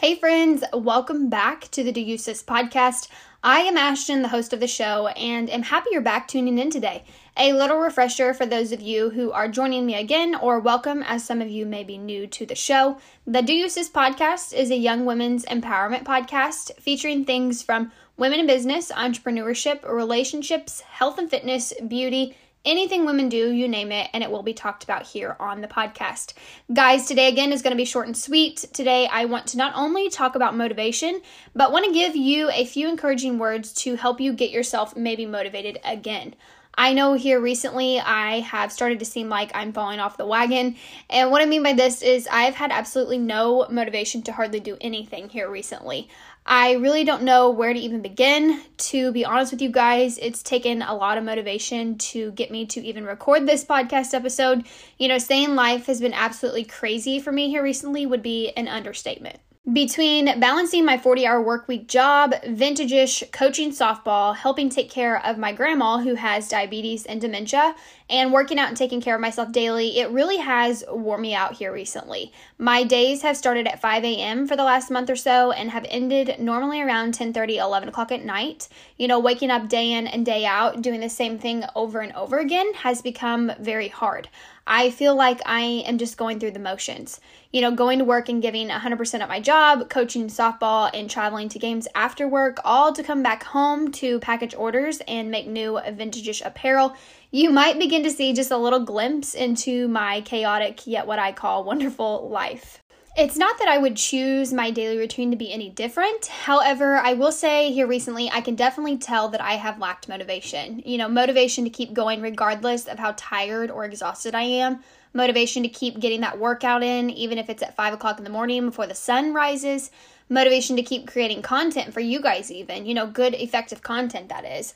Hey, friends, welcome back to the Do You Sis podcast. I am Ashton, the host of the show, and am happy you're back tuning in today. A little refresher for those of you who are joining me again, or welcome as some of you may be new to the show. The Do You Sis podcast is a young women's empowerment podcast featuring things from women in business, entrepreneurship, relationships, health and fitness, beauty, anything women do, you name it, and it will be talked about here on the podcast. Guys, today again is going to be short and sweet. Today, I want to not only talk about motivation, but want to give you a few encouraging words to help you get yourself maybe motivated again. I know here recently I have started to seem like I'm falling off the wagon. And what I mean by this is I've had absolutely no motivation to hardly do anything here recently. I really don't know where to even begin. To be honest with you guys, it's taken a lot of motivation to get me to even record this podcast episode. You know, saying life has been absolutely crazy for me here recently would be an understatement. Between balancing my 40 hour work week job, vintage ish coaching softball, helping take care of my grandma who has diabetes and dementia, and working out and taking care of myself daily, it really has worn me out here recently. My days have started at 5 a.m. for the last month or so and have ended normally around 10 30, 11 o'clock at night. You know, waking up day in and day out, doing the same thing over and over again has become very hard. I feel like I am just going through the motions. You know, going to work and giving 100% at my job, coaching softball, and traveling to games after work, all to come back home to package orders and make new vintage apparel. You might begin to see just a little glimpse into my chaotic, yet what I call wonderful life. It's not that I would choose my daily routine to be any different. However, I will say here recently, I can definitely tell that I have lacked motivation. You know, motivation to keep going regardless of how tired or exhausted I am. Motivation to keep getting that workout in, even if it's at 5 o'clock in the morning before the sun rises. Motivation to keep creating content for you guys, even. You know, good, effective content, that is.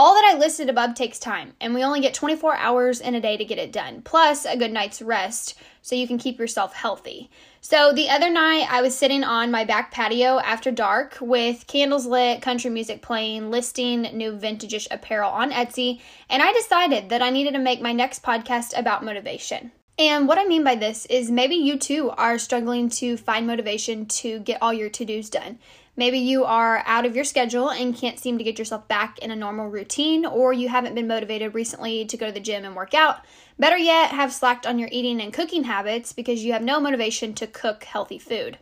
All that I listed above takes time, and we only get 24 hours in a day to get it done, plus a good night's rest so you can keep yourself healthy. So, the other night, I was sitting on my back patio after dark with candles lit, country music playing, listing new vintage apparel on Etsy, and I decided that I needed to make my next podcast about motivation. And what I mean by this is maybe you too are struggling to find motivation to get all your to dos done. Maybe you are out of your schedule and can't seem to get yourself back in a normal routine, or you haven't been motivated recently to go to the gym and work out. Better yet, have slacked on your eating and cooking habits because you have no motivation to cook healthy food.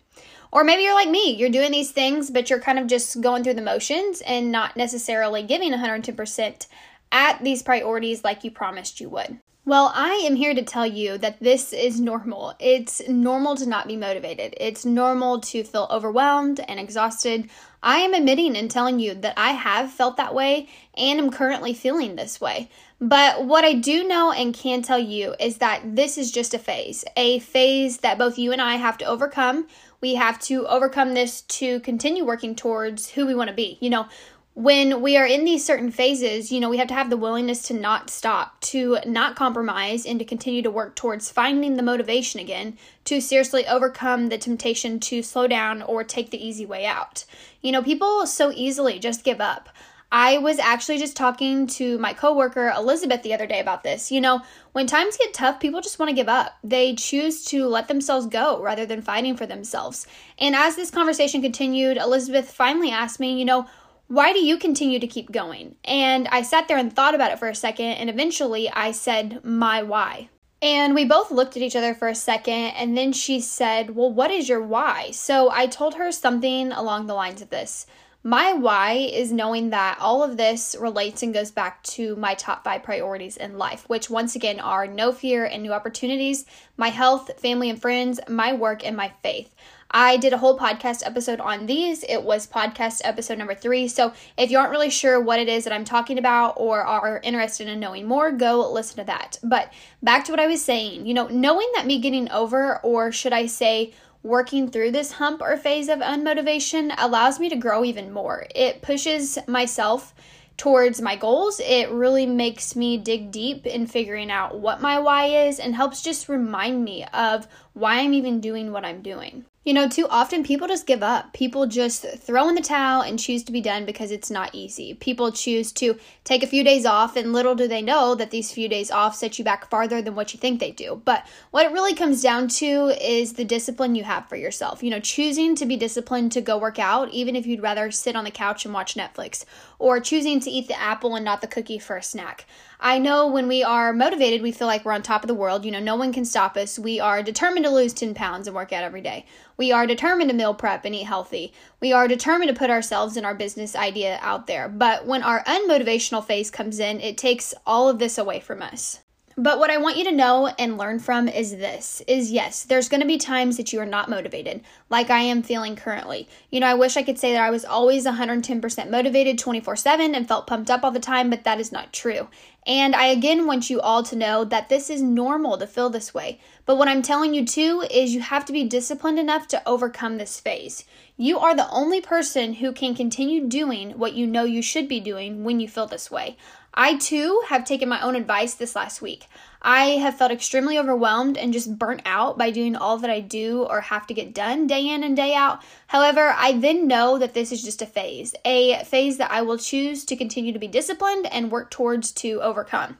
Or maybe you're like me, you're doing these things, but you're kind of just going through the motions and not necessarily giving 110% at these priorities like you promised you would. Well, I am here to tell you that this is normal. It's normal to not be motivated. It's normal to feel overwhelmed and exhausted. I am admitting and telling you that I have felt that way and am currently feeling this way. But what I do know and can tell you is that this is just a phase, a phase that both you and I have to overcome. We have to overcome this to continue working towards who we want to be. You know, when we are in these certain phases, you know, we have to have the willingness to not stop, to not compromise, and to continue to work towards finding the motivation again to seriously overcome the temptation to slow down or take the easy way out. You know, people so easily just give up. I was actually just talking to my coworker Elizabeth the other day about this. You know, when times get tough, people just want to give up. They choose to let themselves go rather than fighting for themselves. And as this conversation continued, Elizabeth finally asked me, you know, why do you continue to keep going? And I sat there and thought about it for a second, and eventually I said, My why. And we both looked at each other for a second, and then she said, Well, what is your why? So I told her something along the lines of this. My why is knowing that all of this relates and goes back to my top five priorities in life, which once again are no fear and new opportunities, my health, family and friends, my work, and my faith. I did a whole podcast episode on these. It was podcast episode number three. So if you aren't really sure what it is that I'm talking about or are interested in knowing more, go listen to that. But back to what I was saying, you know, knowing that me getting over, or should I say, working through this hump or phase of unmotivation allows me to grow even more. It pushes myself towards my goals. It really makes me dig deep in figuring out what my why is and helps just remind me of why I'm even doing what I'm doing. You know, too often people just give up. People just throw in the towel and choose to be done because it's not easy. People choose to take a few days off, and little do they know that these few days off set you back farther than what you think they do. But what it really comes down to is the discipline you have for yourself. You know, choosing to be disciplined to go work out, even if you'd rather sit on the couch and watch Netflix, or choosing to eat the apple and not the cookie for a snack. I know when we are motivated, we feel like we're on top of the world. You know, no one can stop us. We are determined to lose 10 pounds and work out every day. We are determined to meal prep and eat healthy. We are determined to put ourselves and our business idea out there. But when our unmotivational phase comes in, it takes all of this away from us. But what I want you to know and learn from is this is yes, there's going to be times that you are not motivated, like I am feeling currently. You know, I wish I could say that I was always 110% motivated 24/7 and felt pumped up all the time, but that is not true. And I again want you all to know that this is normal to feel this way. But what I'm telling you too is you have to be disciplined enough to overcome this phase. You are the only person who can continue doing what you know you should be doing when you feel this way. I too have taken my own advice this last week. I have felt extremely overwhelmed and just burnt out by doing all that I do or have to get done day in and day out. However, I then know that this is just a phase, a phase that I will choose to continue to be disciplined and work towards to overcome.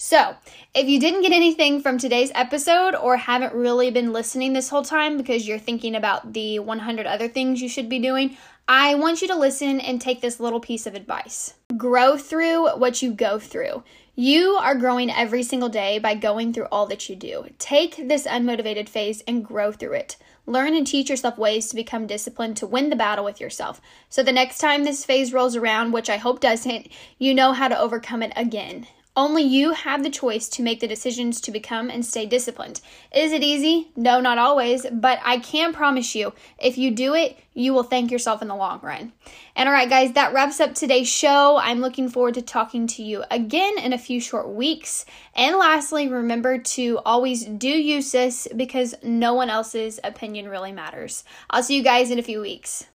So, if you didn't get anything from today's episode or haven't really been listening this whole time because you're thinking about the 100 other things you should be doing, I want you to listen and take this little piece of advice. Grow through what you go through. You are growing every single day by going through all that you do. Take this unmotivated phase and grow through it. Learn and teach yourself ways to become disciplined to win the battle with yourself. So the next time this phase rolls around, which I hope doesn't, you know how to overcome it again. Only you have the choice to make the decisions to become and stay disciplined. Is it easy? No, not always, but I can promise you, if you do it, you will thank yourself in the long run. And all right, guys, that wraps up today's show. I'm looking forward to talking to you again in a few short weeks. And lastly, remember to always do you sis because no one else's opinion really matters. I'll see you guys in a few weeks.